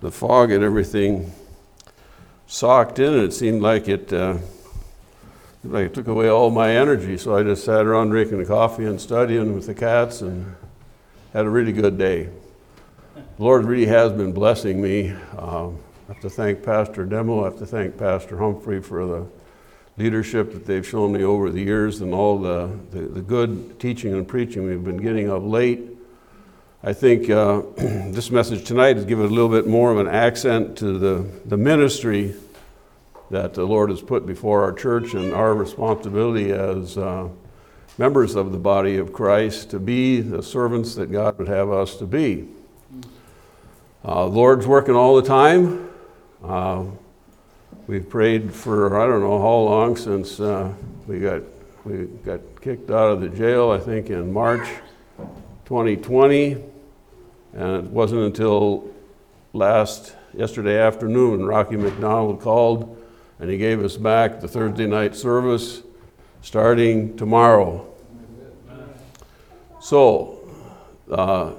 the fog and everything socked in, and it seemed like it, uh, like it took away all my energy. So I just sat around drinking coffee and studying with the cats and had a really good day. The Lord really has been blessing me. Um, I have to thank Pastor Demo. I have to thank Pastor Humphrey for the leadership that they've shown me over the years and all the, the, the good teaching and preaching we've been getting of late. I think uh, this message tonight is giving a little bit more of an accent to the, the ministry that the Lord has put before our church and our responsibility as uh, members of the body of Christ to be the servants that God would have us to be. Uh, Lord's working all the time. Uh, we've prayed for I don't know how long since uh, we got we got kicked out of the jail. I think in March 2020, and it wasn't until last yesterday afternoon Rocky McDonald called and he gave us back the Thursday night service starting tomorrow. So. Uh,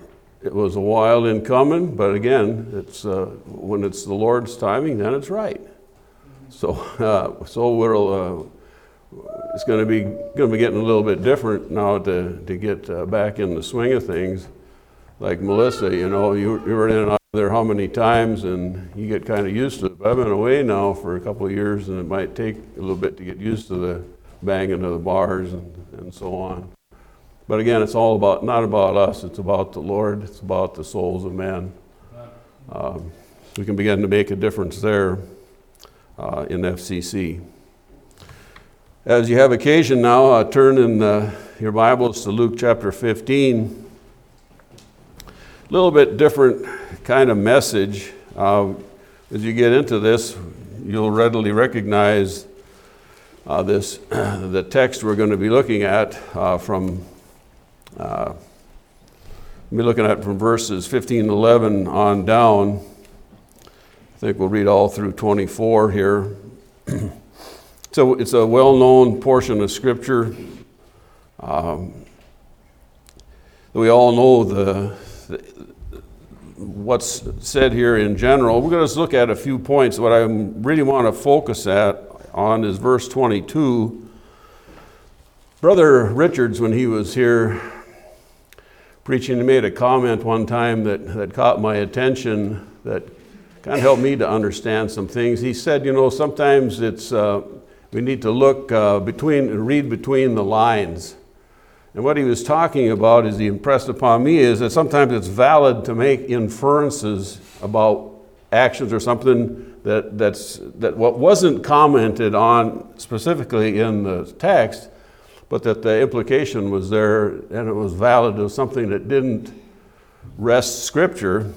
it was a while in coming, but again, it's uh, when it's the Lord's timing, then it's right. So, uh, so we'll, uh, it's going to be going to be getting a little bit different now to to get uh, back in the swing of things. Like Melissa, you know, you, you were in and out there how many times, and you get kind of used to it. But I've been away now for a couple of years, and it might take a little bit to get used to the banging of the bars and, and so on. But again, it's all about, not about us, it's about the Lord, it's about the souls of men. Um, we can begin to make a difference there uh, in FCC. As you have occasion now, uh, turn in uh, your Bibles to Luke chapter 15. Little bit different kind of message. Uh, as you get into this, you'll readily recognize uh, this, the text we're going to be looking at uh, from uh, be looking at from verses 15 to 11 on down. I think we'll read all through 24 here. so it's a well known portion of Scripture. Um, we all know the, what's said here in general. We're going to look at a few points. What I really want to focus at on is verse 22. Brother Richards, when he was here preaching, he made a comment one time that, that caught my attention that kind of helped me to understand some things. He said, you know, sometimes it's, uh, we need to look uh, between, read between the lines. And what he was talking about, as he impressed upon me, is that sometimes it's valid to make inferences about actions or something that, that's, that what wasn't commented on specifically in the text but that the implication was there and it was valid. Was something that didn't rest Scripture.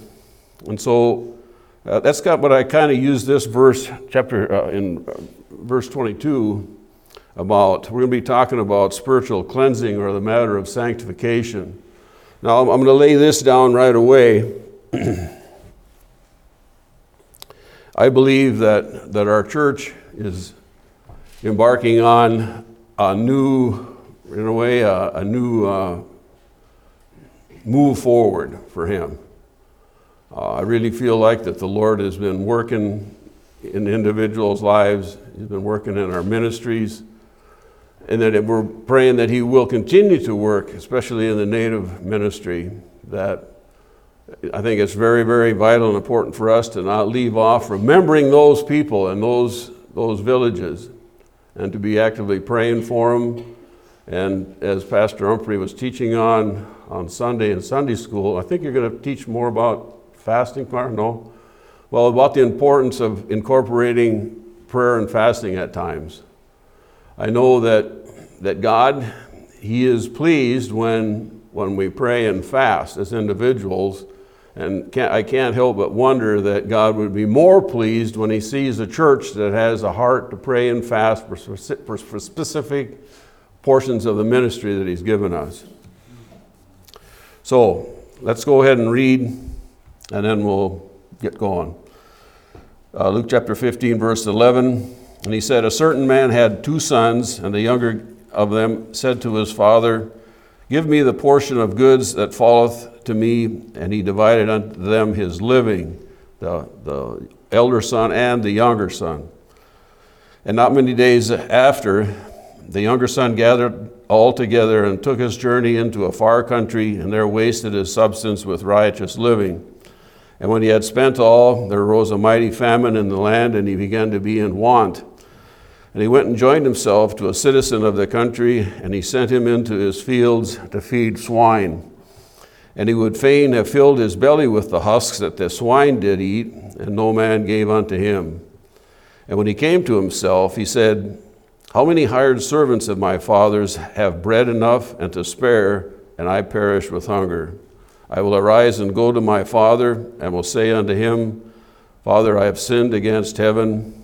And so uh, that's got what I kind of use this verse, chapter uh, in uh, verse 22, about. We're going to be talking about spiritual cleansing or the matter of sanctification. Now, I'm, going to lay this down right away. I believe that, that our church is embarking on a new, in a way, a, a new uh, move forward for him. Uh, I really feel like that the Lord has been working in individuals' lives. He's been working in our ministries, and that we're praying that He will continue to work, especially in the native ministry. That I think it's very, very vital and important for us to not leave off remembering those people and those those villages and to be actively praying for them. And as Pastor Humphrey was teaching on on Sunday in Sunday school, I think you're going to teach more about fasting. No, well, about the importance of incorporating prayer and fasting at times. I know that that God, He is pleased when when we pray and fast as individuals and can't, I can't help but wonder that God would be more pleased when He sees a church that has a heart to pray and fast for, for, for specific portions of the ministry that He's given us. So let's go ahead and read, and then we'll get going. Uh, Luke chapter 15, verse 11. And he said, A certain man had two sons, and the younger of them said to his father, Give me the portion of goods that falleth to me, and he divided unto them his living. the, the elder son and the younger son. And not many days after, the younger son gathered all together and took his journey into a far country, and there wasted his substance with riotous living. And when he had spent all, there arose a mighty famine in the land, and he began to be in want. And he went and joined himself to a citizen of the country, and he sent him into his fields to feed swine. And he would fain have filled his belly with the husks that the swine did eat, and no man gave unto him. And when he came to himself, he said, How many hired servants of my father's have bread enough and to spare, and I perish with hunger? I will arise and go to my father, and will say unto him, Father, I have sinned against heaven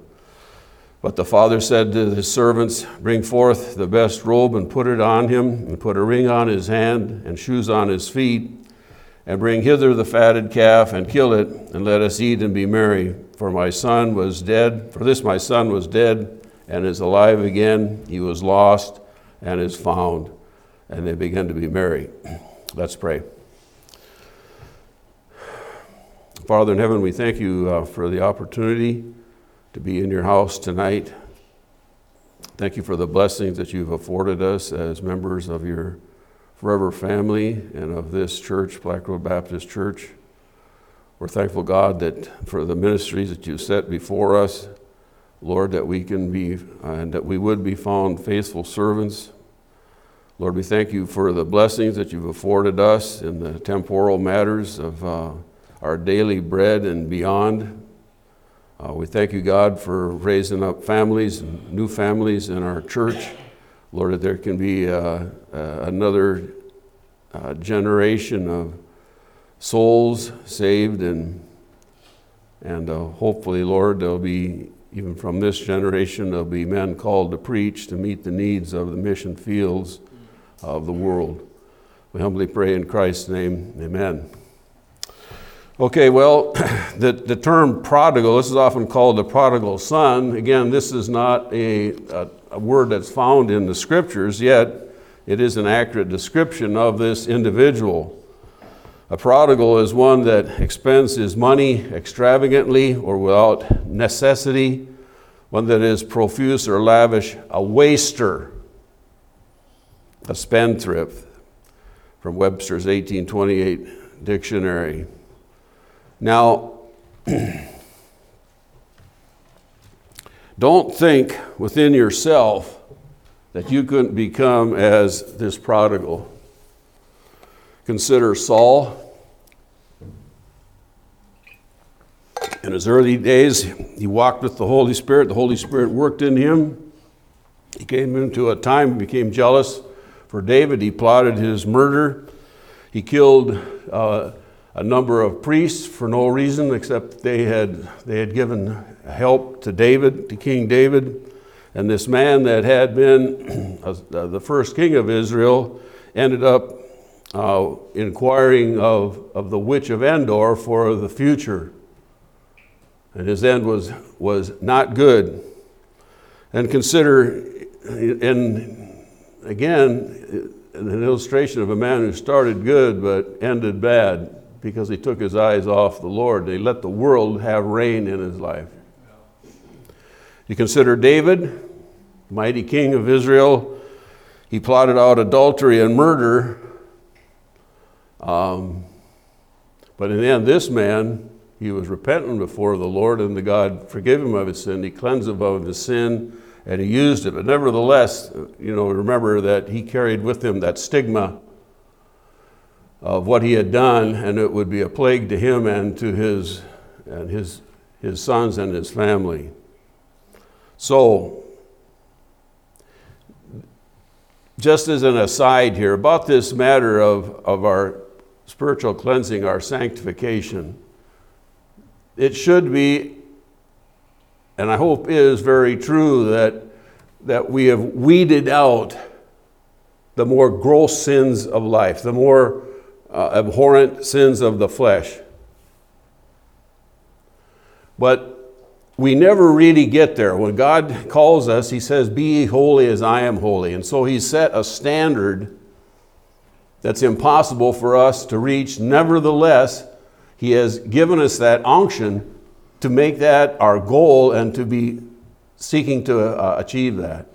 But the father said to his servants, Bring forth the best robe and put it on him, and put a ring on his hand and shoes on his feet, and bring hither the fatted calf and kill it, and let us eat and be merry. For my son was dead, for this my son was dead and is alive again. He was lost and is found. And they began to be merry. Let's pray. Father in heaven, we thank you uh, for the opportunity to be in your house tonight. Thank you for the blessings that you've afforded us as members of your forever family and of this church, Black Road Baptist Church. We're thankful, God, that for the ministries that you've set before us, Lord, that we can be and that we would be found faithful servants. Lord, we thank you for the blessings that you've afforded us in the temporal matters of uh, our daily bread and beyond. Uh, we thank you, God, for raising up families new families in our church. Lord, that there can be uh, uh, another uh, generation of souls saved, and, and uh, hopefully, Lord, there'll be, even from this generation, there'll be men called to preach to meet the needs of the mission fields of the world. We humbly pray in Christ's name, amen. Okay, well, the, the term prodigal, this is often called the prodigal son. Again, this is not a, a, a, word that's found in the scriptures, yet it is an accurate description of this individual. A prodigal is one that expends his money extravagantly or without necessity, one that is profuse or lavish, a waster, a spendthrift, from Webster's 1828 dictionary. Now, don't think within yourself that you couldn't become as this prodigal. Consider Saul. In his early days, he walked with the Holy Spirit. The Holy Spirit worked in him. He came into a time, became jealous for David. He plotted his murder. He killed uh, a number of priests for no reason except they had, they had given help to David, to King David. And this man that had been the first king of Israel ended up uh, inquiring of, of the witch of Endor for the future. And his end was, was not good. And consider, and again, an illustration of a man who started good but ended bad because he took his eyes off the Lord. He let the world have reign in his life. You consider David, mighty king of Israel. He plotted out adultery and murder. Um, but in the end, this man, he was repentant before the Lord, and the God forgave him of his sin. He cleansed him of his sin, and he used it. But nevertheless, you know, remember that he carried with him that stigma of what he had done, and it would be a plague to him and to his, and his, his sons and his family. So, just as an aside here, about this matter of, of our spiritual cleansing, our sanctification, it should be, and I hope is very true, that that we have weeded out the more gross sins of life, the more uh, abhorrent sins of the flesh. But we never really get there. When God calls us, He says, Be holy as I am holy. And so He set a standard that's impossible for us to reach. Nevertheless, He has given us that unction to make that our goal and to be seeking to uh, achieve that.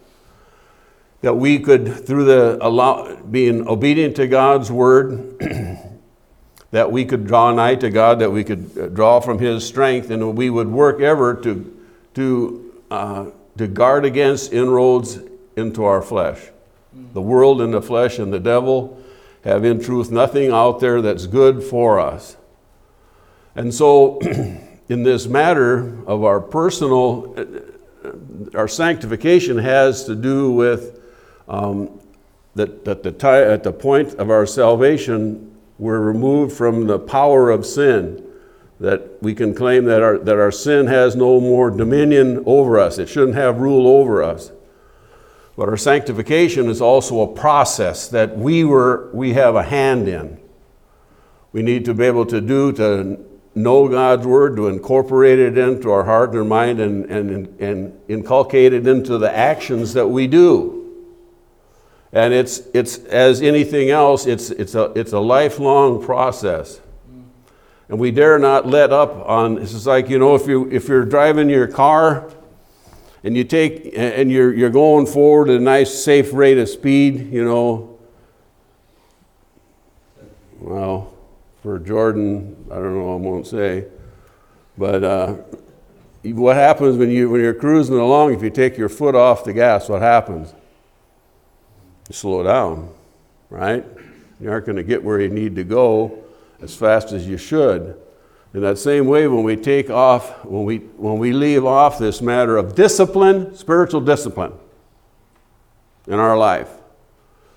That we could, through the allow, being obedient to God's word, that we could draw nigh to God, that we could uh, draw from His strength, and we would work ever to, to, uh, to guard against inroads into our flesh. The world and the flesh and the devil have, in truth, nothing out there that's good for us. And so, in this matter of our personal, uh, our sanctification has to do with um, that, that the at the point of our salvation, we're removed from the power of sin. That we can claim that our, that our sin has no more dominion over us. It shouldn't have rule over us. But our sanctification is also a process that we, were, we have a hand in. We need to be able to do to know God's Word, to incorporate it into our heart and our mind, and, and, and inculcate it into the actions that we do. And it's, it's as anything else, it's, it's, a, it's a lifelong process. And we dare not let up on, it's just like, you know, if, you, if you're driving your car and you take, and you're, you're going forward at a nice safe rate of speed, you know, well, for Jordan, I don't know, I won't say, but uh, what happens when, you, when you're cruising along, if you take your foot off the gas, what happens? Slow down, right? You aren't going to get where you need to go as fast as you should. In that same way, when we take off, when we, when we leave off this matter of discipline, spiritual discipline in our life,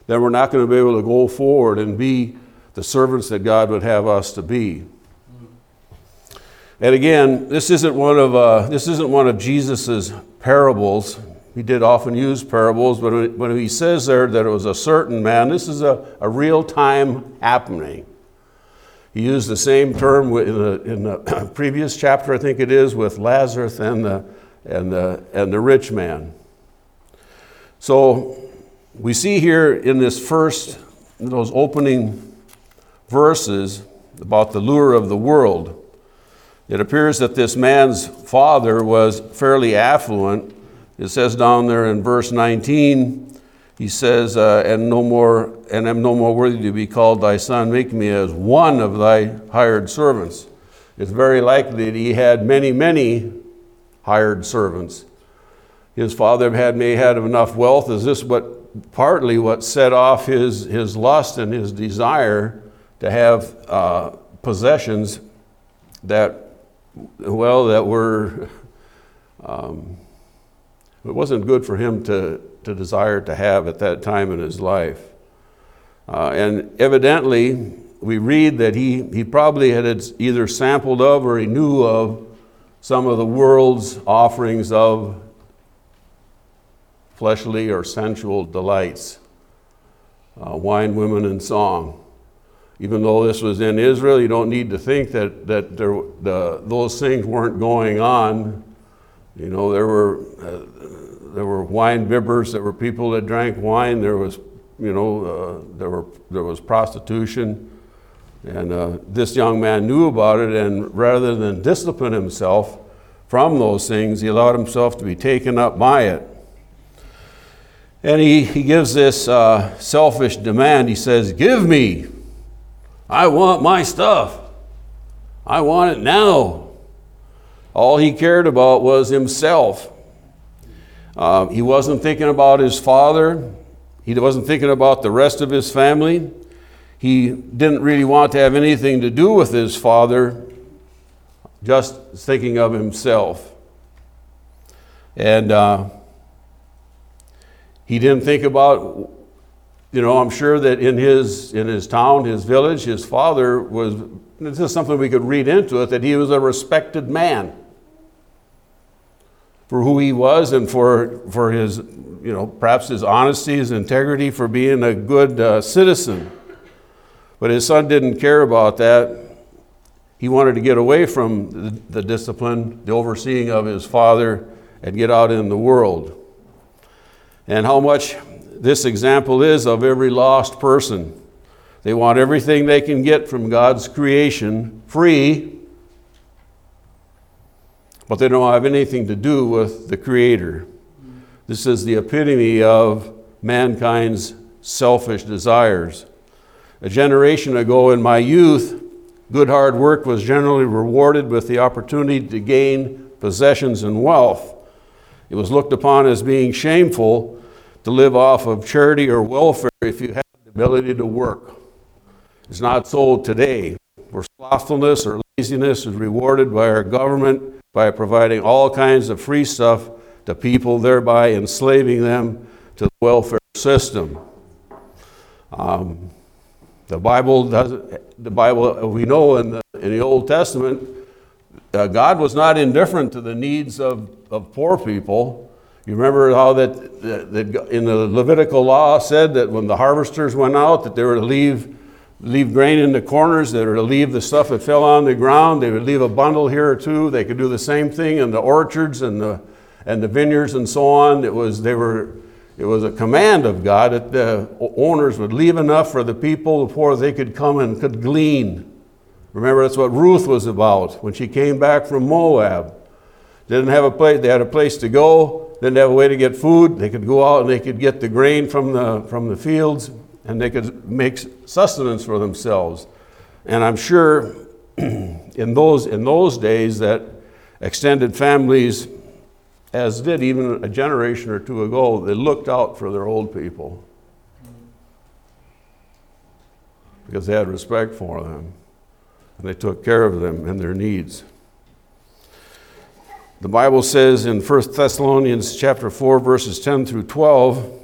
then we're not going to be able to go forward and be the servants that God would have us to be. And again, this isn't one of, uh, this isn't one of Jesus's parables. He did often use parables, but when he says there that it was a certain man, this is a, a real time happening. He used the same term in the, in the previous chapter, I think it is, with Lazarus and the, and, the, and the rich man. So we see here in this first, those opening verses about the lure of the world, it appears that this man's father was fairly affluent. It says down there in verse 19, he says, uh, and no more, and am no more worthy to be called thy son. Make me as one of thy hired servants. It's very likely that he had many, many hired servants. His father had may had enough wealth. Is this what partly what set off his, his lust and his desire to have uh, possessions that, well, that were, um, it wasn't good for him to, to desire to have at that time in his life. Uh, and evidently, we read that he, he probably had either sampled of or he knew of some of the world's offerings of fleshly or sensual delights uh, wine, women, and song. Even though this was in Israel, you don't need to think that, that there, the, those things weren't going on. You know, there were, uh, there were wine bibbers, there were people that drank wine, there was, you know, uh, there, were, there was prostitution. And uh, this young man knew about it, and rather than discipline himself from those things, he allowed himself to be taken up by it. And he, he gives this uh, selfish demand. He says, Give me. I want my stuff. I want it now. All he cared about was himself. Uh, he wasn't thinking about his father. He wasn't thinking about the rest of his family. He didn't really want to have anything to do with his father, just thinking of himself. And uh, he didn't think about, you know, I'm sure that in his, in his town, his village, his father was, this is something we could read into it, that he was a respected man. For who he was and for, for his, you know, perhaps his honesty, his integrity, for being a good uh, citizen. But his son didn't care about that. He wanted to get away from the, the discipline, the overseeing of his father, and get out in the world. And how much this example is of every lost person. They want everything they can get from God's creation free, but they don't have anything to do with the Creator. This is the epitome of mankind's selfish desires. A generation ago in my youth, good hard work was generally rewarded with the opportunity to gain possessions and wealth. It was looked upon as being shameful to live off of charity or welfare if you had the ability to work. It's not so today, where slothfulness or laziness is rewarded by our government by providing all kinds of free stuff to people, thereby enslaving them to the welfare system. Um, the Bible doesn't, the Bible we know in the, in the Old Testament, uh, God was not indifferent to the needs of, of poor people. You remember how that, that, that in the Levitical law said that when the harvesters went out, that they were to leave leave grain in the corners, they would leave the stuff that fell on the ground. They would leave a bundle here or two. They could do the same thing in the orchards and the, and the vineyards and so on. It was, they were, it was a command of God that the owners would leave enough for the people before they could come and could glean. Remember, that's what Ruth was about when she came back from Moab. Didn't have a place, they had a place to go, didn't have a way to get food. They could go out and they could get the grain from the, from the fields and they could make sustenance for themselves. And I'm sure in those, in those days that extended families, as did even a generation or two ago, they looked out for their old people because they had respect for them and they took care of them and their needs. The Bible says in 1 Thessalonians chapter 4 verses 10 through 12,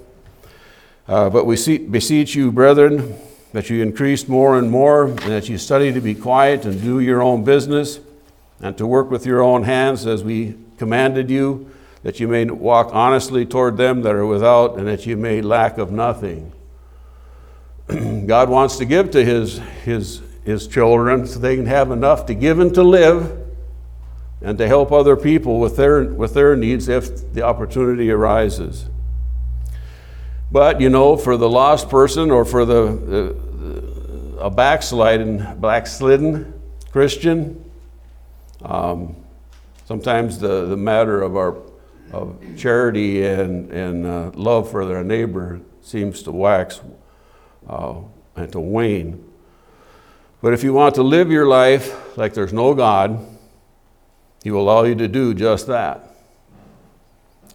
uh, but we see, beseech you, brethren, that you increase more and more, and that you study to be quiet and do your own business, and to work with your own hands as we commanded you, that you may walk honestly toward them that are without, and that you may lack of nothing. God wants to give to his, his, his children so they can have enough to give and to live and to help other people with their, with their needs if the opportunity arises. But, you know, for the lost person or for the, a backslidden, backslidden Christian, um, sometimes the, the matter of our of charity and, and uh, love for their neighbor seems to wax uh, and to wane. But if you want to live your life like there's no God, He will allow you to do just that.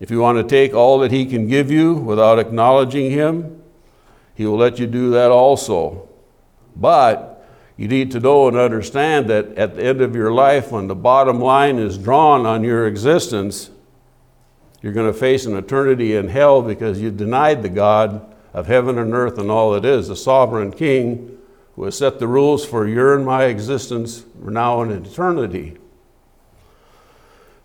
If you want to take all that He can give you without acknowledging Him, He will let you do that also. But you need to know and understand that at the end of your life, when the bottom line is drawn on your existence, you're going to face an eternity in hell because you denied the God of heaven and earth and all that is, the sovereign King who has set the rules for your and my existence for now and eternity.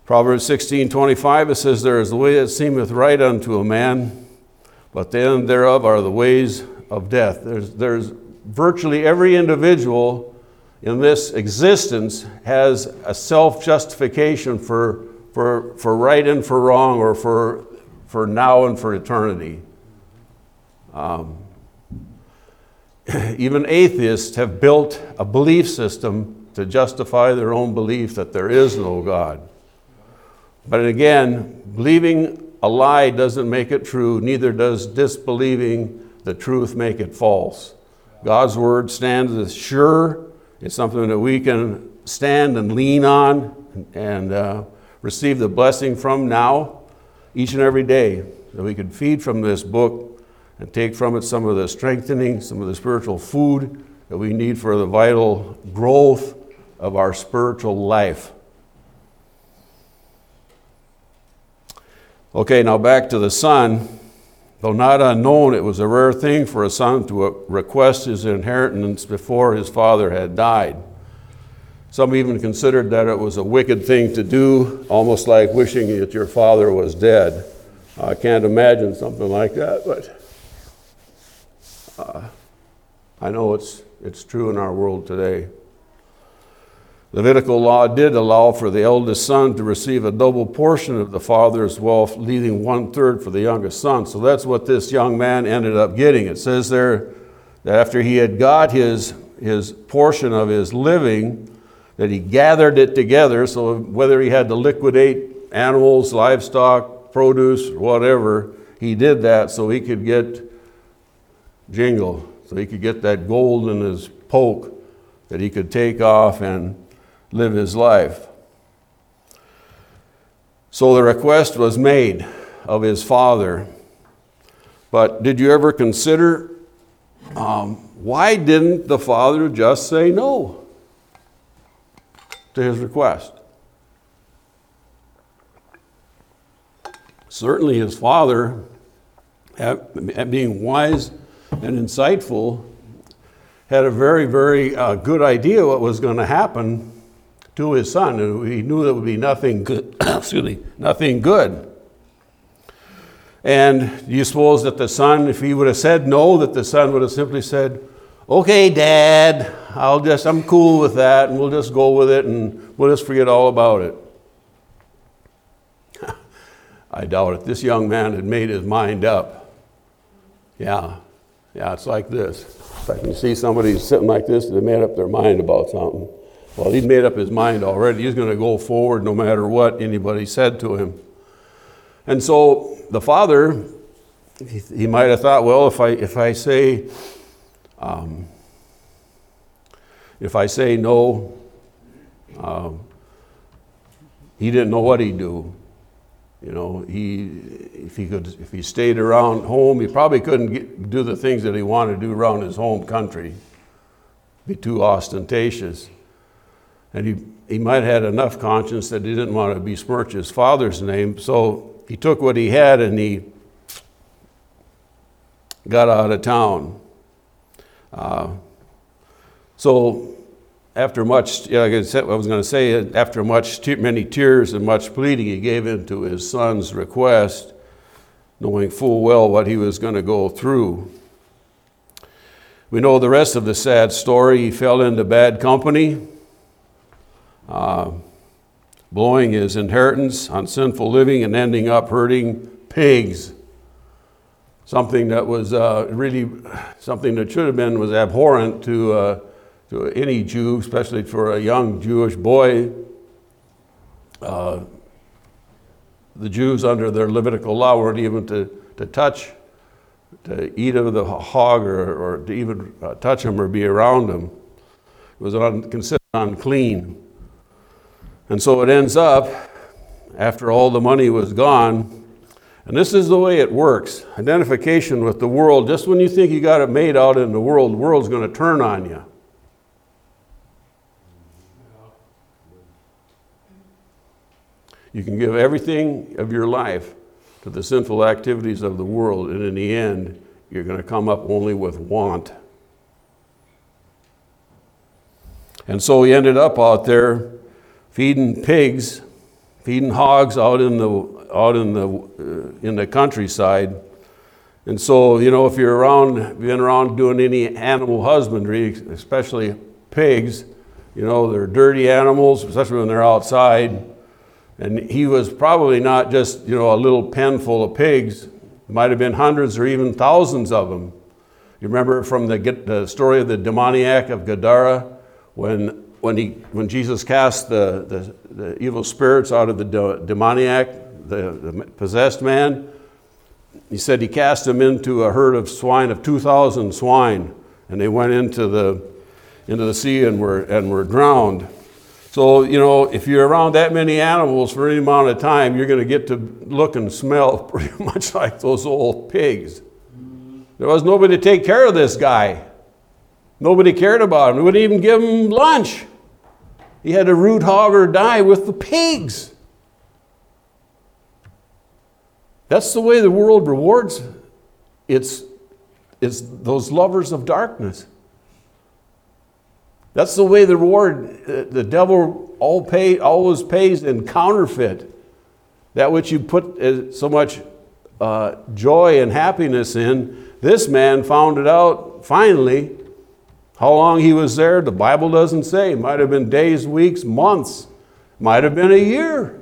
Proverbs 16 25, it says, There is the way that seemeth right unto a man, but the end thereof are the ways of death. There's, there's virtually every individual in this existence has a self justification for, for, for right and for wrong, or for, for now and for eternity. Um, even atheists have built a belief system to justify their own belief that there is no God. But again, believing a lie doesn't make it true, neither does disbelieving the truth make it false. God's word stands as sure, it's something that we can stand and lean on and uh, receive the blessing from now, each and every day, that we can feed from this book and take from it some of the strengthening, some of the spiritual food that we need for the vital growth of our spiritual life. Okay, now back to the son. Though not unknown, it was a rare thing for a son to request his inheritance before his father had died. Some even considered that it was a wicked thing to do, almost like wishing that your father was dead. I can't imagine something like that, but uh, I know it's, it's true in our world today. Levitical law did allow for the eldest son to receive a double portion of the father's wealth, leaving one third for the youngest son. So that's what this young man ended up getting. It says there that after he had got his, his portion of his living, that he gathered it together. So whether he had to liquidate animals, livestock, produce, whatever, he did that so he could get jingle, so he could get that gold in his poke that he could take off and live his life. So the request was made of his father. But did you ever consider um, why didn't the father just say no to his request? Certainly, his father, being wise and insightful, had a very, very uh, good idea what was going to happen to his son, and he knew there would be nothing good. excuse me, nothing good. And do you suppose that the son, if he would have said no, that the son would have simply said, "Okay, Dad, I'll just, I'm cool with that, and we'll just go with it, and we'll just forget all about it." I doubt it. This young man had made his mind up. Yeah, yeah, it's like this. If I can see somebody sitting like this, they made up their mind about something. Well, he'd made up his mind already. He's going to go forward no matter what anybody said to him. And so the father, he might have thought, well, if I, if I say, um, if I say no, um, he didn't know what he'd do. You know, he, if he could, if he stayed around home, he probably couldn't get, do the things that he wanted to do around his home country. Be too ostentatious. And he, he might have had enough conscience that he didn't want to besmirch his father's name. So he took what he had and he got out of town. Uh, so after much, yeah, like I, said, I was going to say, after much, te- many tears and much pleading, he gave in to his son's request, knowing full well what he was going to go through. We know the rest of the sad story. He fell into bad company uh, blowing his inheritance on sinful living and ending up hurting pigs. Something that was uh, really something that should have been was abhorrent to, uh, to any Jew, especially for a young Jewish boy. Uh, the Jews, under their Levitical law, weren't even to, to touch, to eat of the hog or, or to even uh, touch him or be around him. It was un, considered unclean. And so it ends up, after all the money was gone, and this is the way it works identification with the world. Just when you think you got it made out in the world, the world's going to turn on you. You can give everything of your life to the sinful activities of the world, and in the end, you're going to come up only with want. And so he ended up out there feeding pigs, feeding hogs out in the out in the uh, in the countryside. And so, you know, if you're around, been around doing any animal husbandry, especially pigs, you know, they're dirty animals, especially when they're outside. And he was probably not just, you know, a little pen full of pigs. It might have been hundreds or even thousands of them. You remember from the, the story of the demoniac of Gadara when when, he, when Jesus cast the, the, the evil spirits out of the demoniac, the, the possessed man, he said he cast them into a herd of swine of 2,000 swine, and they went into the, into the sea and were, and were drowned. So, you know, if you're around that many animals for any amount of time, you're going to get to look and smell pretty much like those old pigs. There was nobody to take care of this guy. Nobody cared about him. They wouldn't even give him lunch. He had to root hog or die with the pigs. That's the way the world rewards it's, it's those lovers of darkness. That's the way the reward, uh, the devil all pay, always pays in counterfeit. That which you put uh, so much uh, joy and happiness in, this man found it out finally. How long he was there, the Bible doesn't say. Might have been days, weeks, months, might have been a year.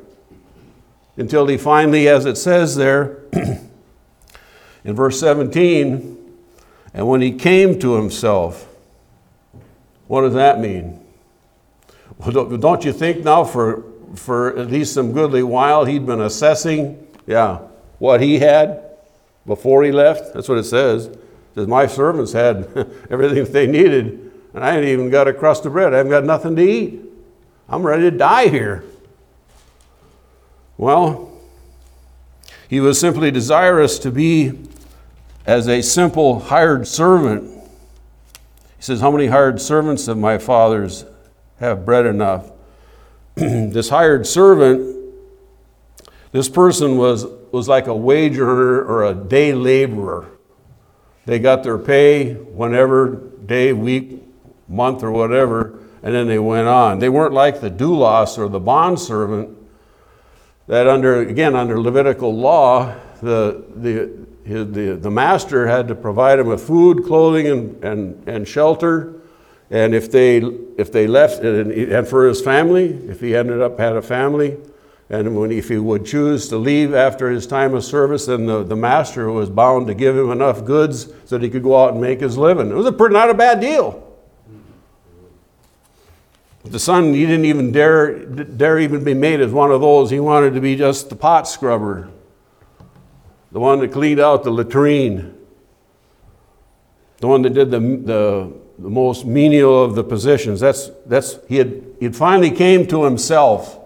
Until he finally, as it says there in verse 17, and when he came to himself, what does that mean? Well, don't you think now for, for at least some goodly while he'd been assessing, yeah, what he had before he left? That's what it says. Says, My servants had everything they needed, and I ain't even got a crust of bread. I haven't got nothing to eat. I'm ready to die here. Well, he was simply desirous to be as a simple hired servant. He says, How many hired servants of my father's have bread enough? this hired servant, this person was, was like a wage earner or a day laborer. They got their pay whenever, day, week, month, or whatever, and then they went on. They weren't like the doulos or the bond servant that under, again, under Levitical law, the, the, the, the master had to provide him with food, clothing, and, and, and shelter. And if they, if they left, and, and for his family, if he ended up had a family, and when, if he would choose to leave after his time of service, then the, the master was bound to give him enough goods so that he could go out and make his living. It was a pretty, not a bad deal. The son, he didn't even dare, dare even be made as one of those. He wanted to be just the pot scrubber, the one that cleaned out the latrine, the one that did the, the, the most menial of the positions. That's, that's, he had he finally came to himself.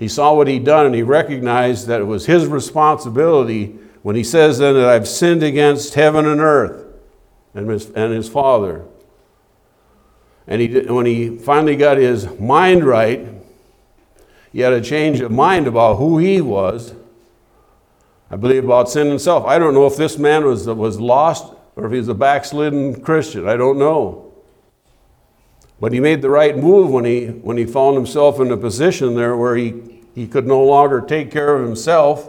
He saw what he'd done and he recognized that it was his responsibility when he says then that I've sinned against heaven and earth and his, and his father. And he, when he finally got his mind right, he had a change of mind about who he was. I believe about sin himself. I don't know if this man was, was lost or if he's a backslidden Christian. I don't know. But he made the right move when he, when he found himself in a position there where he, he could no longer take care of himself.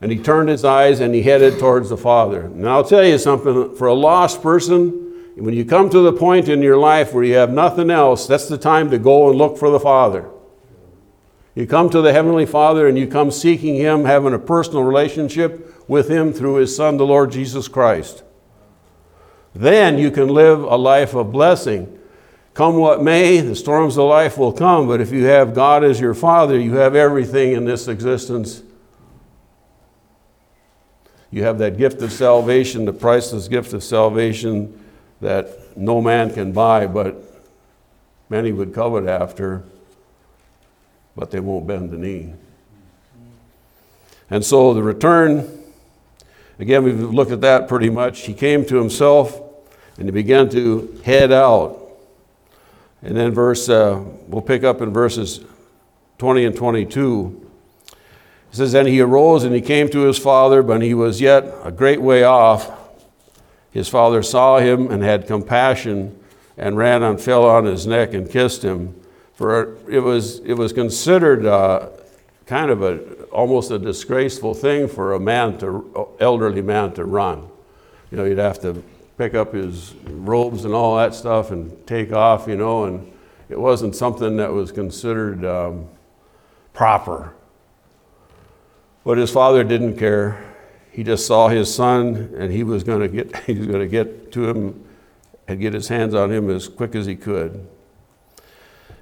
And he turned his eyes and he headed towards the Father. Now, I'll tell you something for a lost person, when you come to the point in your life where you have nothing else, that's the time to go and look for the Father. You come to the Heavenly Father and you come seeking Him, having a personal relationship with Him through His Son, the Lord Jesus Christ. Then you can live a life of blessing. Come what may, the storms of life will come, but if you have God as your Father, you have everything in this existence. You have that gift of salvation, the priceless gift of salvation that no man can buy, but many would covet after, but they won't bend the knee. And so the return, again, we've looked at that pretty much. He came to himself and he began to head out. And then, verse, uh, we'll pick up in verses 20 and 22. It says, Then he arose and he came to his father, but he was yet a great way off. His father saw him and had compassion and ran and fell on his neck and kissed him. For it was, it was considered uh, kind of a, almost a disgraceful thing for a man to, elderly man to run. You know, you'd have to pick up his robes and all that stuff and take off, you know, and it wasn't something that was considered um, proper. But his father didn't care. He just saw his son and he was going to get he was going to get to him and get his hands on him as quick as he could.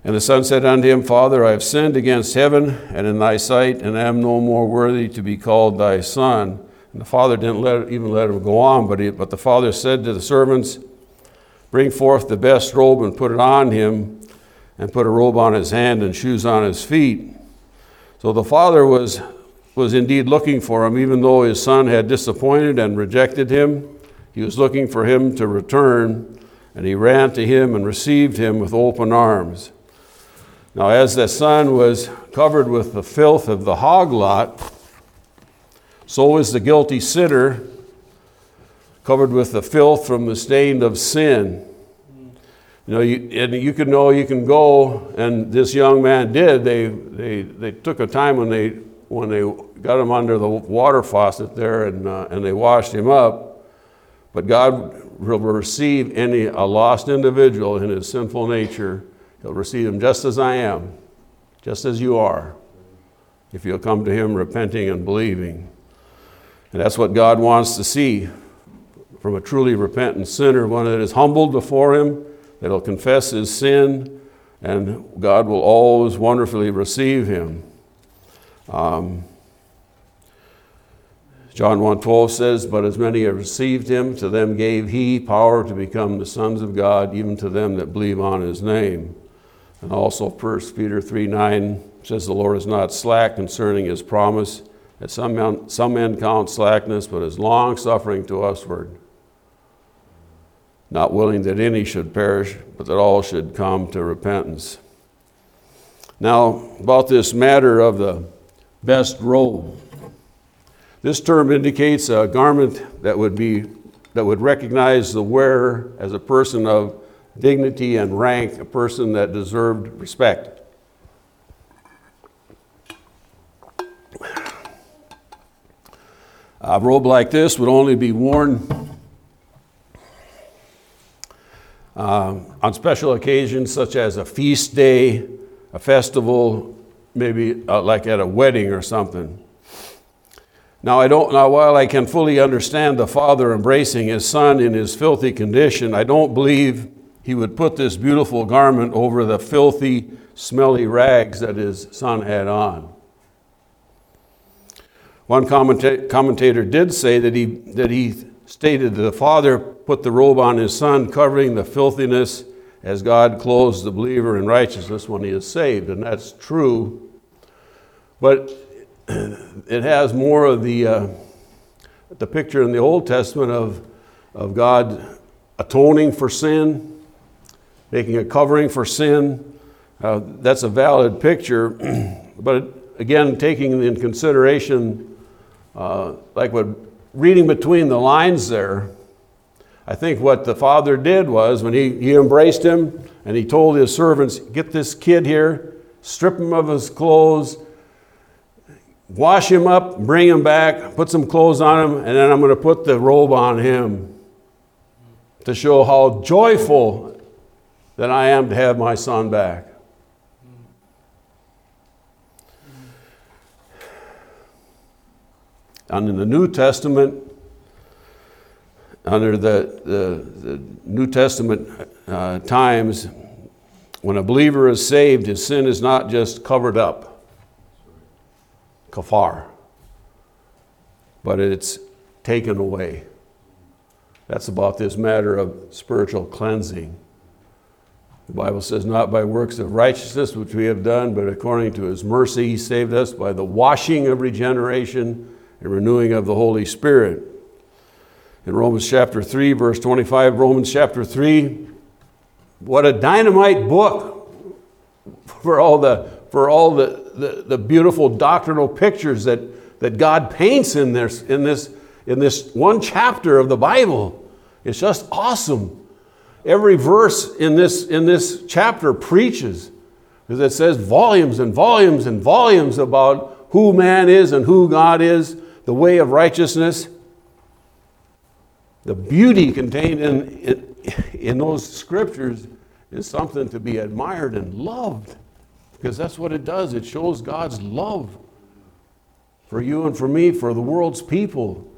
And the son said unto him father i have sinned against heaven and in thy sight and am no more worthy to be called thy son and the father didn't let, even let him go on but, he, but the father said to the servants bring forth the best robe and put it on him and put a robe on his hand and shoes on his feet so the father was was indeed looking for him, even though his son had disappointed and rejected him. He was looking for him to return, and he ran to him and received him with open arms. Now, as the son was covered with the filth of the hog lot, so is the guilty sinner covered with the filth from the stain of sin. You know, you, and you can know you can go, and this young man did. They, they, they took a time when they, when they got him under the water faucet there and, uh, and they washed him up. But God will receive any, a lost individual in his sinful nature. He'll receive him just as I am, just as you are, if you'll come to him repenting and believing. And that's what God wants to see from a truly repentant sinner, one that is humbled before him that'll confess his sin, and God will always wonderfully receive him. Um, John 1:12 says, "But as many have received him, to them gave he power to become the sons of God, even to them that believe on his name." And also 1 Peter 3:9 says, "The Lord is not slack concerning his promise, that some men, some men count slackness, but is long suffering to usward, not willing that any should perish, but that all should come to repentance. Now, about this matter of the best robe. This term indicates a garment that would be that would recognize the wearer as a person of dignity and rank, a person that deserved respect. A robe like this would only be worn uh, on special occasions such as a feast day, a festival, maybe uh, like at a wedding or something. Now, I don't, now, while I can fully understand the father embracing his son in his filthy condition, I don't believe he would put this beautiful garment over the filthy, smelly rags that his son had on. One commenta- commentator did say that he, that he stated that the father put the robe on his son, covering the filthiness as God clothes the believer in righteousness when he is saved. And that's true. But it has more of the, uh, the picture in the Old Testament of, of God atoning for sin, making a covering for sin. Uh, that's a valid picture. but again, taking in consideration, uh, like what reading between the lines there, I think what the father did was when he, he embraced him and he told his servants, Get this kid here, strip him of his clothes, wash him up, bring him back, put some clothes on him, and then I'm going to put the robe on him to show how joyful that I am to have my son back. And in the New Testament, under the, the, the New Testament uh, times, when a believer is saved, his sin is not just covered up, kafar, but it's taken away. That's about this matter of spiritual cleansing. The Bible says, Not by works of righteousness which we have done, but according to his mercy, he saved us by the washing of regeneration and renewing of the Holy Spirit. In Romans chapter 3, verse 25, Romans chapter 3, what a dynamite book for all the, for all the, the, the beautiful doctrinal pictures that, that God paints in this, in, this, in this one chapter of the Bible. It's just awesome. Every verse in this, in this chapter preaches, because it says volumes and volumes and volumes about who man is and who God is the way of righteousness, the beauty contained in, in, in those scriptures is something to be admired and loved because that's what it does. It shows God's love for you and for me, for the world's people.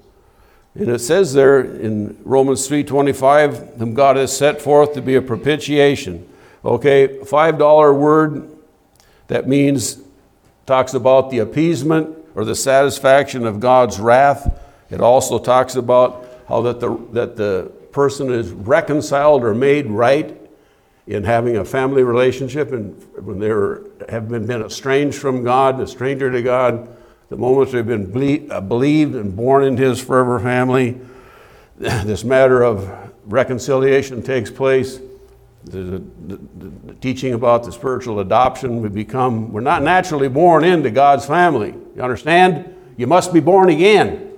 And it says there in Romans 3:25, whom God has set forth to be a propitiation. Okay, $5 word that means talks about the appeasement or the satisfaction of God's wrath. It also talks about how that the, that the person is reconciled or made right in having a family relationship and when they have been, been estranged from God, a stranger to God, the moment they've been ble- uh, believed and born into his forever family, this matter of reconciliation takes place. The, the, the, teaching about the spiritual adoption, we become, we're not naturally born into God's family. You understand? You must be born again.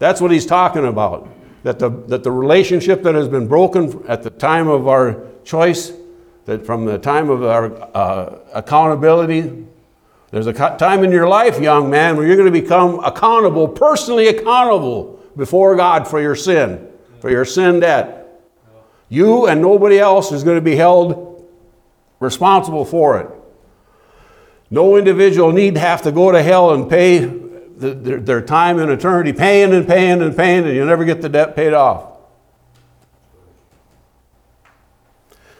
That's what he's talking about. That the, that the relationship that has been broken at the time of our choice that from the time of our uh, accountability, there's a time in your life, young man, where you're going to become accountable, personally accountable before God for your sin, for your sin debt. You and nobody else is going to be held responsible for it. No individual need have to go to hell and pay the, their, their time in eternity, paying and paying and paying, and you'll never get the debt paid off.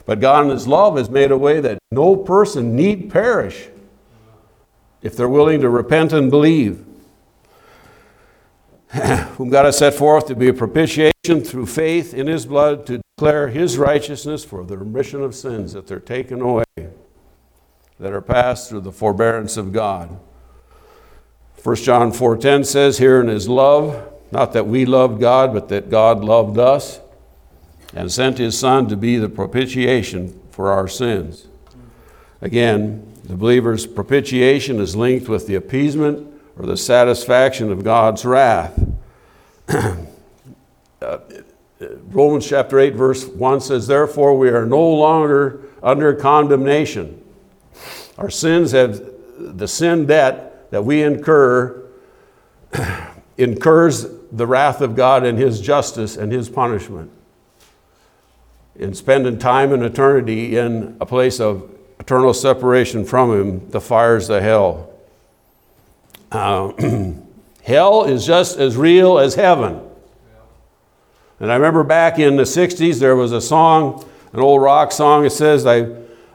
But God in His love has made a way that no person need perish if they're willing to repent and believe. Whom God has set forth to be a propitiation through faith in His blood to declare His righteousness for the remission of sins that they're taken away, that are passed through the forbearance of God. 1 John 4:10 says here in his love, not that we loved God, but that God loved us and sent his son to be the propitiation for our sins. Again, the believer's propitiation is linked with the appeasement or the satisfaction of God's wrath. uh, Romans chapter 8, verse 1 says, Therefore, we are no longer under condemnation. Our sins have the sin debt that we incur incurs the wrath of God and his justice and his punishment in spending time and eternity in a place of eternal separation from Him, the fires of hell. Uh, hell is just as real as heaven. And I remember back in the 60s, there was a song, an old rock song. It says, I,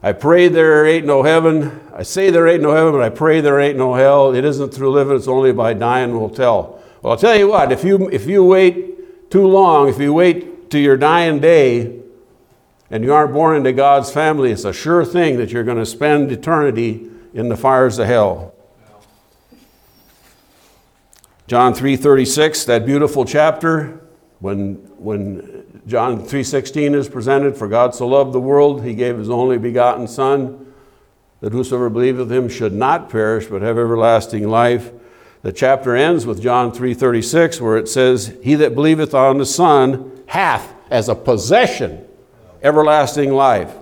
I pray there ain't no heaven. I say there ain't no heaven, but I pray there ain't no hell. It isn't through living, it's only by dying we'll tell. Well, I'll tell you what, if you, if you wait too long, if you wait to your dying day, and you aren't born into God's family, it's a sure thing that you're going to spend eternity in the fires of hell. John 3:36, that beautiful chapter, when, when John 3:16 is presented, for God so loved the world, he gave his only begotten Son, that whosoever believeth him should not perish, but have everlasting life. The chapter ends with John 3:36, where it says, He that believeth on the Son hath as a possession everlasting life.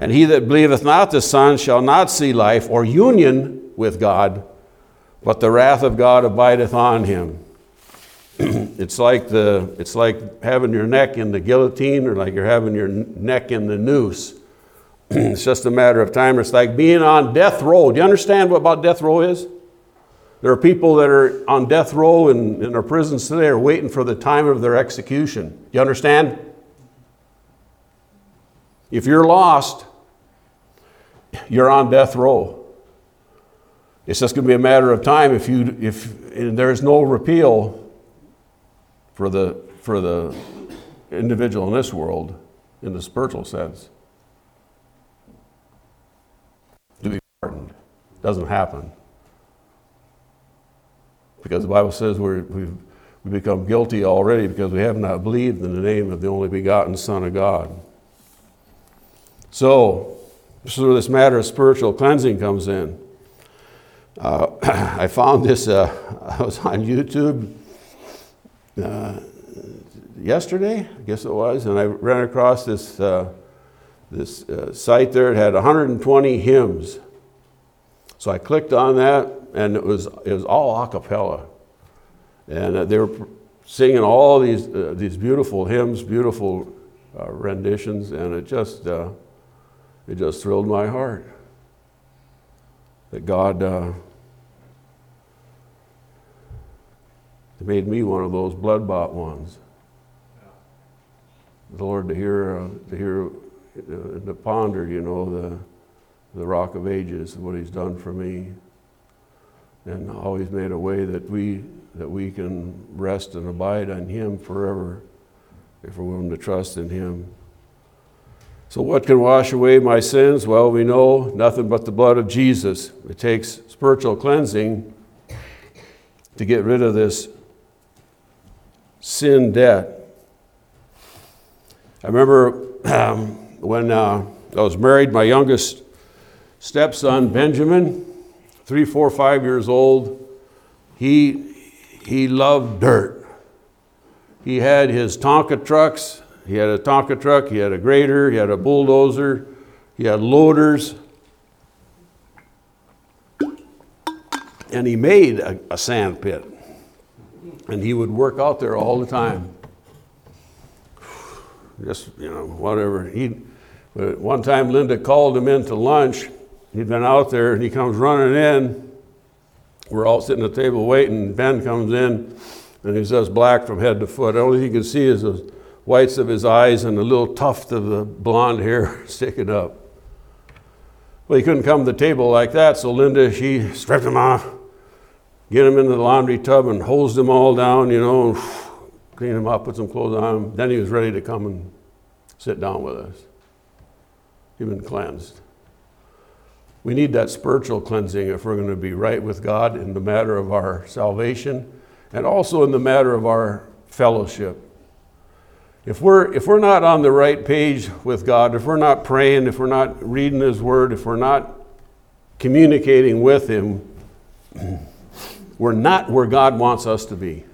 And he that believeth not the Son shall not see life or union with God, but the wrath of God abideth on him. It's like the it's like having your neck in the guillotine or like you're having your neck in the noose. it's just a matter of time. It's like being on death row. Do you understand what about death row is? There are people that are on death row in, in our prisons today are waiting for the time of their execution. Do you understand? If you're lost, you're on death row. It's just going to be a matter of time if, you, if there's no repeal for the, for the individual in this world in the spiritual sense to be pardoned. Doesn't happen. Because the Bible says we're, we've, we become guilty already because we have not believed in the name of the only begotten Son of God. So, this is where this matter of spiritual cleansing comes in. Uh, I found this, uh, I was on YouTube uh, yesterday, I guess it was, and I ran across this, uh, this uh, site there. It had 120 hymns. So I clicked on that, and it was, it was all a cappella. And uh, they were singing all these, these beautiful hymns, beautiful renditions, and it just it just thrilled my heart that God uh, made me one of those blood bought ones. The Lord to hear, uh, to hear, uh, to ponder, you know, the, the rock of ages, what He's done for me, and always made a way that we that we can rest and abide on Him forever if we're willing to trust in Him. So, what can wash away my sins? Well, we know nothing but the blood of Jesus. It takes spiritual cleansing to get rid of this sin debt. I remember um, when uh, I was married, my youngest stepson, Benjamin, three, four, five years old, he, he loved dirt. He had his Tonka trucks He had a Tonka truck, he had a grader, he had a bulldozer, he had loaders. And he made a, a sand pit. And he would work out there all the time. Just, you know, whatever. He, one time Linda called him in to lunch. He'd been out there and he comes running in. We're all sitting at the table waiting. Ben comes in and he's just black from head to foot. Thing you can see is the whites of his eyes and a little tuft of the blonde hair sticking up. Well, he couldn't come to the table like that, so Linda, she stripped him off, get him into the laundry tub and hosed them all down, you know, and clean them up, put some clothes on them. Then he was ready to come and sit down with us. He'd been cleansed. We need that spiritual cleansing if we're going to be right with God in the matter of our salvation and also in the matter of our fellowship. If we're, if we're not on the right page with God, if we're not praying, if we're not reading His Word, if we're not communicating with Him, we're not where God wants us to be.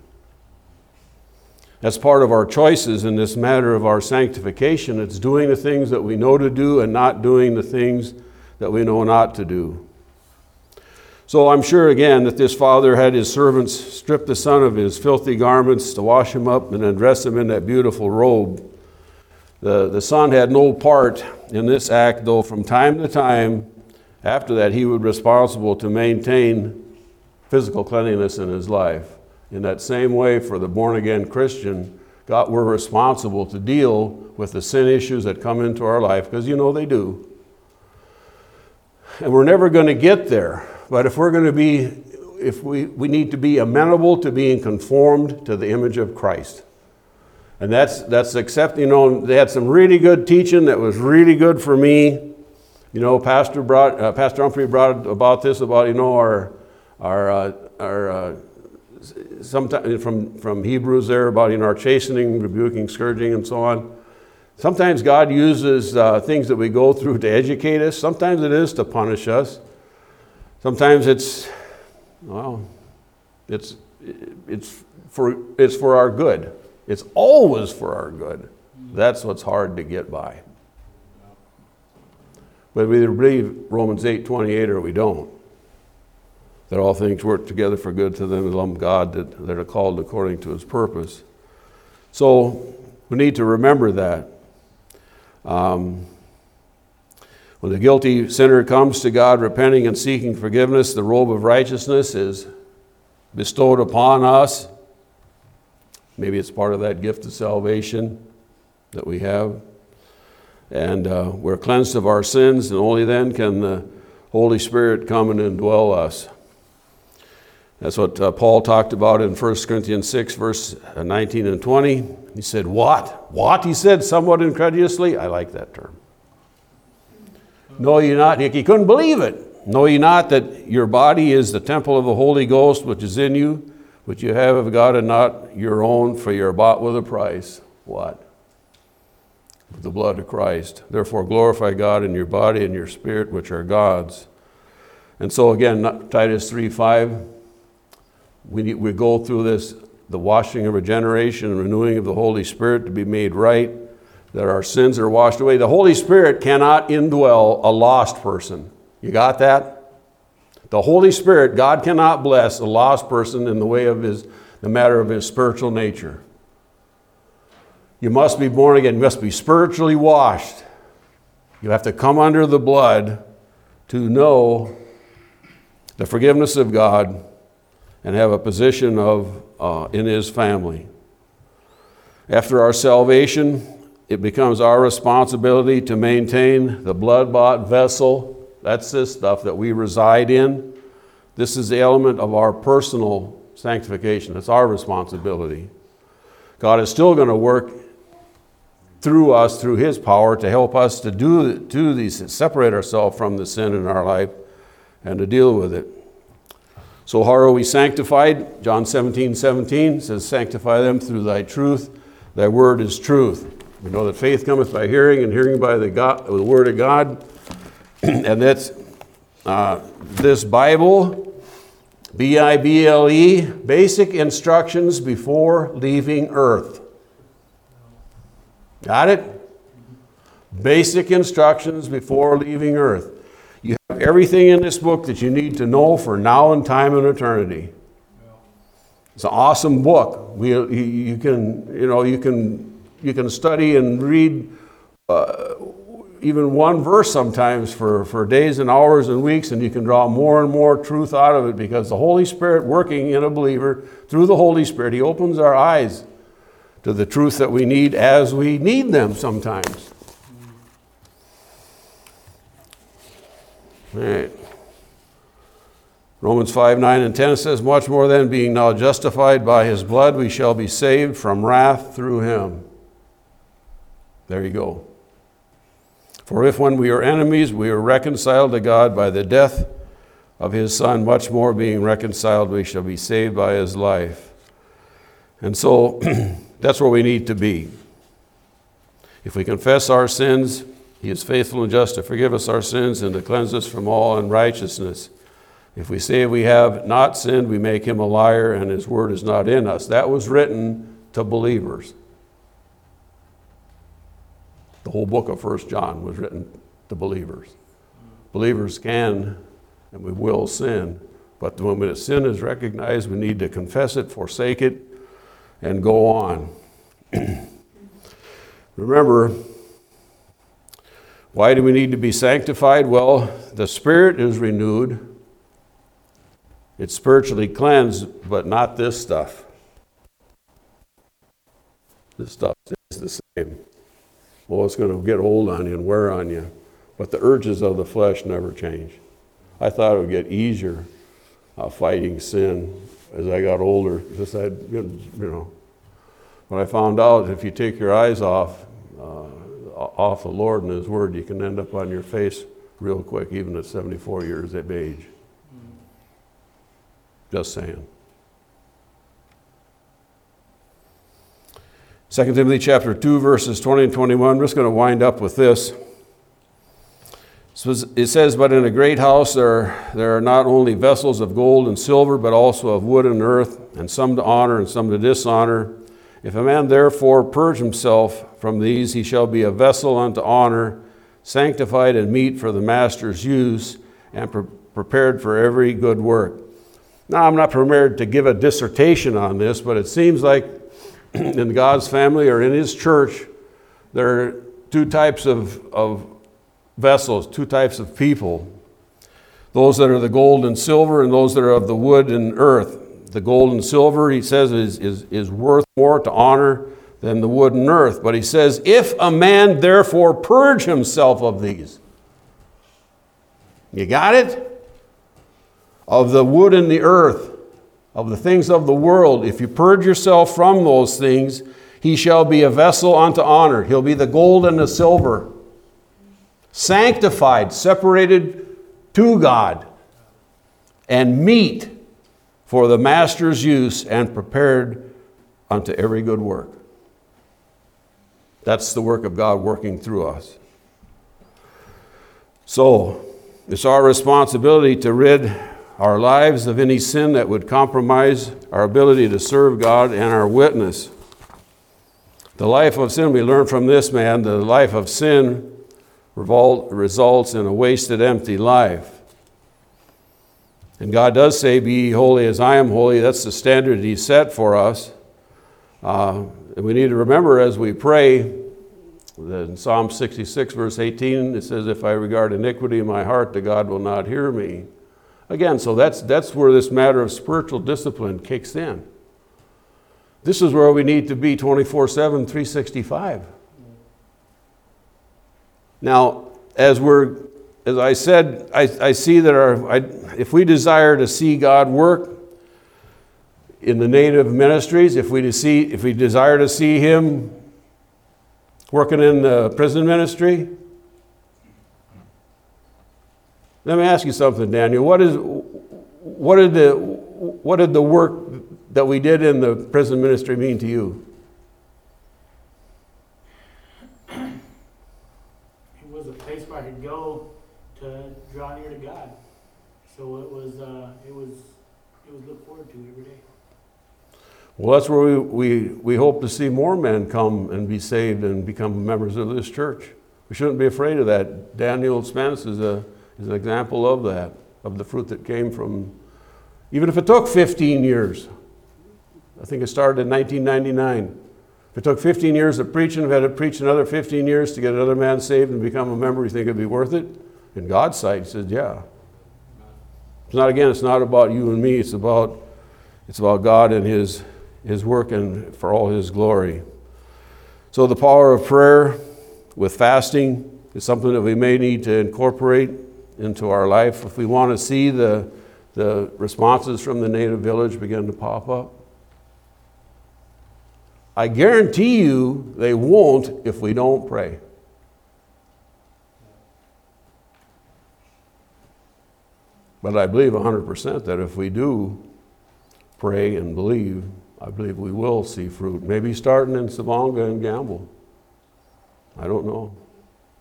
That's part of our choices in this matter of our sanctification. It's doing the things that we know to do and not doing the things that we know not to do. So I'm sure again that this father had his servants strip the son of his filthy garments to wash him up and then dress him in that beautiful robe. The, the son had no part in this act, though from time to time after that he would be responsible to maintain physical cleanliness in his life. In that same way, for the born again Christian, God, we're responsible to deal with the sin issues that come into our life, because you know they do. And we're never going to get there but if we're going to be, if we, we need to be amenable to being conformed to the image of Christ. And that's, that's accept, you know, they had some really good teaching that was really good for me. You know, Pastor brought, uh, Pastor Humphrey brought about this, about, you know, our, our, uh, our, uh, sometimes from, from Hebrews there about, know, our chastening, rebuking, scourging, and so on. Sometimes God uses uh, things that we go through to educate us. Sometimes it is to punish us. Sometimes it's, well, it's, it's, for, it's for our good. It's always for our good. That's what's hard to get by. But we either believe Romans 8 28 or we don't. That all things work together for good to them that love God, that, that are called according to his purpose. So we need to remember that. Um, when the guilty sinner comes to God repenting and seeking forgiveness, the robe of righteousness is bestowed upon us. Maybe it's part of that gift of salvation that we have. And uh, we're cleansed of our sins, and only then can the Holy Spirit come and indwell us. That's what uh, Paul talked about in 1 Corinthians 6, verse uh, 19 and 20. He said, What? What? He said, somewhat incredulously. I like that term. Know ye not, he couldn't believe it. Know ye not that your body is the temple of the Holy Ghost which is in you, which you have of God and not your own, for you are bought with a price. What? With the blood of Christ. Therefore glorify God in your body and your spirit, which are God's. And so again, Titus 3 5, we, we go through this the washing of regeneration and renewing of the Holy Spirit to be made right that our sins are washed away. The Holy Spirit cannot indwell a lost person. You got that? The Holy Spirit, God cannot bless a lost person in the way of his, the matter of his spiritual nature. You must be born again. You must be spiritually washed. You have to come under the blood to know the forgiveness of God and have a position of, uh, in His family. After our salvation, it becomes our responsibility to maintain the blood bought vessel. That's this stuff that we reside in. This is the element of our personal sanctification. It's our responsibility. God is still going to work through us, through His power, to help us to do, do these, separate ourselves from the sin in our life and to deal with it. So, how are we sanctified? John 17 17 says, Sanctify them through thy truth. Thy word is truth. We know that faith cometh by hearing, and hearing by the, God, the Word of God. and that's uh, this Bible, B I B L E, basic instructions before leaving earth. Got it? Basic instructions before leaving earth. You have everything in this book that you need to know for now and time and eternity. It's an awesome book. We, you, can, you know, you can, you can study and read uh, even one verse sometimes for, for days and hours and weeks, and you can draw more and more truth out of it because the Holy Spirit working in a believer through the Holy Spirit, He opens our eyes to the truth that we need as we need them sometimes. All right. Romans 5 9 and 10 says, Much more than being now justified by his blood, we shall be saved from wrath through him. There you go. For if when we were enemies, we were reconciled to God by the death of his Son, much more being reconciled, we shall be saved by his life. And so that's where we need to be. If we confess our sins, he is faithful and just to forgive us our sins and to cleanse us from all unrighteousness. If we say we have not sinned, we make him a liar and his word is not in us. That was written to believers. The whole book of First John was written to believers. Believers can and we will sin, but the moment a sin is recognized, we need to confess it, forsake it, and go on. Remember, why do we need to be sanctified? Well, the spirit is renewed. It's spiritually cleansed, but not this stuff. This stuff is the same. Well, it's going to get old on you and wear on you, but the urges of the flesh never change. I thought it would get easier uh, fighting sin as I got older, because I'd, you know, but I found out if you take your eyes off, uh, off the Lord and His Word, you can end up on your face real quick, even at 74 years of age. Just saying. 2 Timothy chapter 2, verses 20 and 21. I'm just going to wind up with this. It says, But in a great house there, there are not only vessels of gold and silver, but also of wood and earth, and some to honor and some to dishonor. If a man therefore purge himself from these, he shall be a vessel unto honor, sanctified and meet for the master's use, and pre- prepared for every good work. Now, I'm not prepared to give a dissertation on this, but it seems like in God's family or in His church, there are two types of, of vessels, two types of people those that are the gold and silver, and those that are of the wood and earth the gold and silver, he says, is, is, is worth more to honor than the wood and earth. But he says, if a man therefore purge himself of these, you got it? Of the wood and the earth, of the things of the world, if you purge yourself from those things, he shall be a vessel unto honor. He'll be the gold and the silver, sanctified, separated to God, and meet for the master's use and prepared unto every good work. That's the work of God working through us. So, it's our responsibility to rid our lives of any sin that would compromise our ability to serve God and our witness. The life of sin, we learn from this man, the life of sin results in a wasted, empty life. And God does say, Be holy as I am holy. That's the standard He set for us. Uh, and we need to remember as we pray that in Psalm 66, verse 18, it says, If I regard iniquity in my heart, the God will not hear me. Again, so that's, that's where this matter of spiritual discipline kicks in. This is where we need to be 24 7, 365. Now, as we're as I said, I, I see that our, I, if we desire to see God work in the native ministries, if we, see, if we desire to see Him working in the prison ministry, let me ask you something, Daniel. What, is, what, did the, what did the work that we did in the prison ministry mean to you? It was a place where I could go to draw near to God. So it was, looked forward to every day. Well, that's where we, we, we hope to see more men come and be saved and become members of this church. We shouldn't be afraid of that. Daniel Spence is, a, is an example of that, of the fruit that came from, even if it took 15 years. I think it started in 1999. If it took 15 years of preaching, if I had to preach another 15 years to get another man saved and become a member, you think it'd be worth it? In God's sight, he says, yeah. It's not, again, it's not about you and me, it's about, it's about God and his, his work and for all his glory. So the power of prayer with fasting is something that we may need to incorporate into our life if we want to see the, the responses from the native village begin to pop up. I guarantee you they won't if we don't pray. But I believe 100% that if we do pray and believe, I believe we will see fruit. Maybe starting in Savoonga and Gambell. I don't know.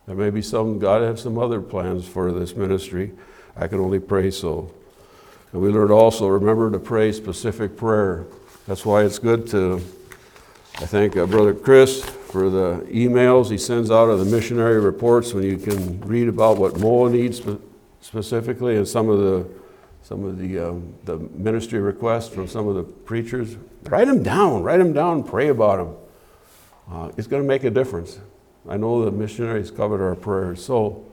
There may be some, God has some other plans for this ministry. I can only pray so. And we learned also, remember to pray specific prayer. That's why it's good to, I thank uh, Brother Chris for the emails he sends out of the missionary reports when you can read about what Moa needs specifically and some of the, some of the, um, the ministry requests from some of the preachers. Write them down, write them down, pray about them. Uh, it's going to make a difference. I know the missionaries covered our prayers. So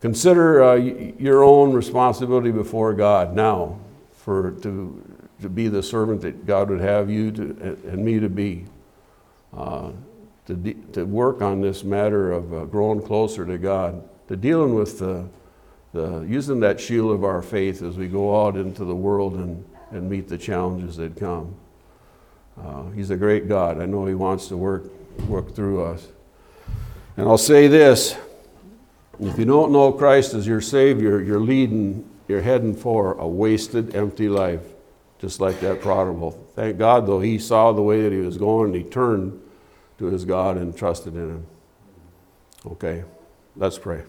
consider uh, your own responsibility before God now for to, to be the servant that God would have you to, and- and me to be. Uh, to, de- to work on this matter of uh, growing closer to God, to dealing with the, the, using that shield of our faith as we go out into the world and, and meet the challenges that come. Uh, he's a great God. I know He wants to work, work through us. And I'll say this if you don't know Christ as your Savior, you're leading, you're heading for a wasted, empty life, just like that prodigal. Thank God, though, he saw the way that he was going and he turned to his God and trusted in him. Okay, let's pray.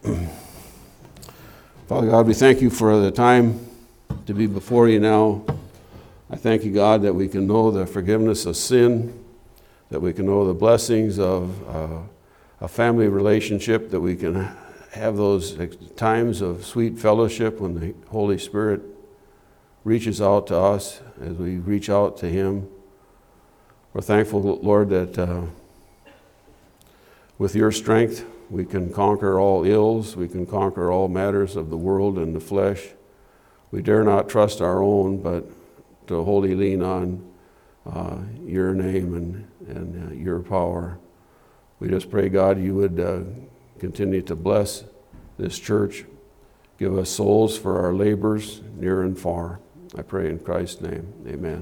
Father God, we thank you for the time to be before you now. I thank you, God, that we can know the forgiveness of sin, that we can know the blessings of uh, a family relationship, that we can have those times of sweet fellowship when the Holy Spirit reaches out to us as we reach out to Him. We're thankful, Lord, that uh, with your strength we can conquer all ills, we can conquer all matters of the world and the flesh. We dare not trust our own, but to wholly lean on uh, your name and, and uh, your power. We just pray, God, you would uh, continue to bless this church. Give us souls for our labors near and far. I pray in Christ's name. Amen.